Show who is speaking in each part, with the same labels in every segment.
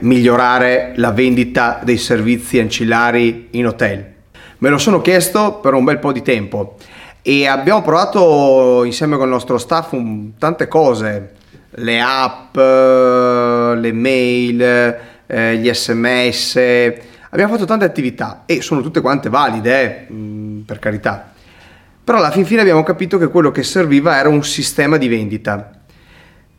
Speaker 1: migliorare la vendita dei servizi ancillari in hotel? Me lo sono chiesto per un bel po' di tempo e abbiamo provato insieme con il nostro staff un, tante cose, le app, le mail, eh, gli sms, abbiamo fatto tante attività e sono tutte quante valide, eh, mm, per carità. Però alla fin fine abbiamo capito che quello che serviva era un sistema di vendita.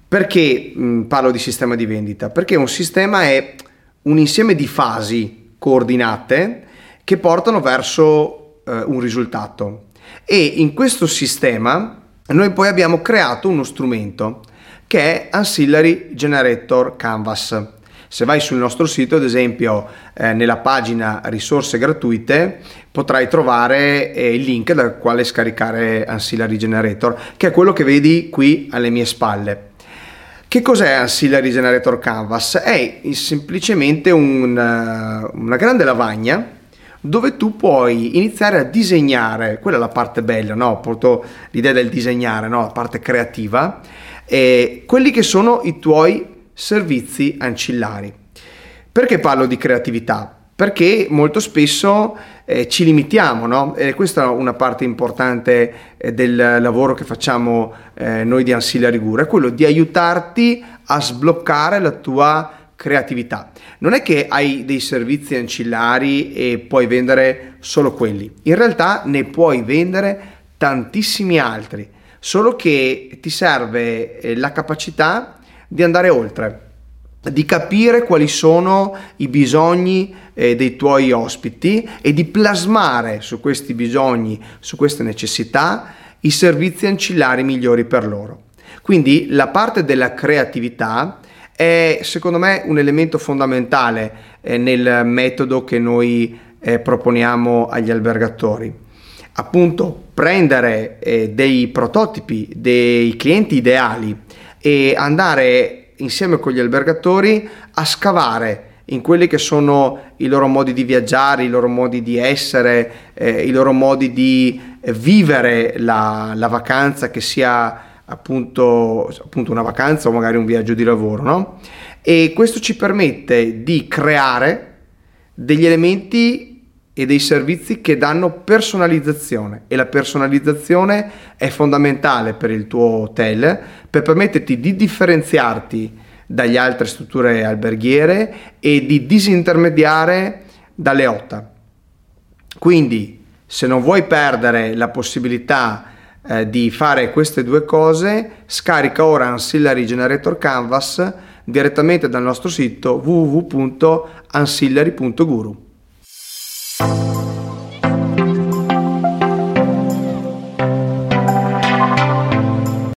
Speaker 1: Perché mh, parlo di sistema di vendita? Perché un sistema è un insieme di fasi coordinate che portano verso eh, un risultato. E in questo sistema noi poi abbiamo creato uno strumento che è Ancillary Generator Canvas. Se vai sul nostro sito, ad esempio, eh, nella pagina risorse gratuite, potrai trovare eh, il link dal quale scaricare Ancillary Generator, che è quello che vedi qui alle mie spalle. Che cos'è Ancillary Generator Canvas? È semplicemente un, una grande lavagna dove tu puoi iniziare a disegnare, quella è la parte bella, no? Porto l'idea del disegnare, no? la parte creativa, e quelli che sono i tuoi servizi ancillari. Perché parlo di creatività? Perché molto spesso eh, ci limitiamo, no? E questa è una parte importante eh, del lavoro che facciamo eh, noi di Ancillary Guru, è quello di aiutarti a sbloccare la tua creatività. Non è che hai dei servizi ancillari e puoi vendere solo quelli, in realtà ne puoi vendere tantissimi altri, solo che ti serve eh, la capacità di andare oltre, di capire quali sono i bisogni eh, dei tuoi ospiti e di plasmare su questi bisogni, su queste necessità, i servizi ancillari migliori per loro. Quindi la parte della creatività è secondo me un elemento fondamentale eh, nel metodo che noi eh, proponiamo agli albergatori. Appunto prendere eh, dei prototipi, dei clienti ideali e andare insieme con gli albergatori a scavare in quelli che sono i loro modi di viaggiare, i loro modi di essere, eh, i loro modi di vivere la, la vacanza che sia appunto, appunto una vacanza o magari un viaggio di lavoro, no? E questo ci permette di creare degli elementi e dei servizi che danno personalizzazione e la personalizzazione è fondamentale per il tuo hotel per permetterti di differenziarti dalle altre strutture alberghiere e di disintermediare dalle OTA. Quindi se non vuoi perdere la possibilità eh, di fare queste due cose, scarica ora Ancillary Generator Canvas direttamente dal nostro sito www.ancillary.guru. you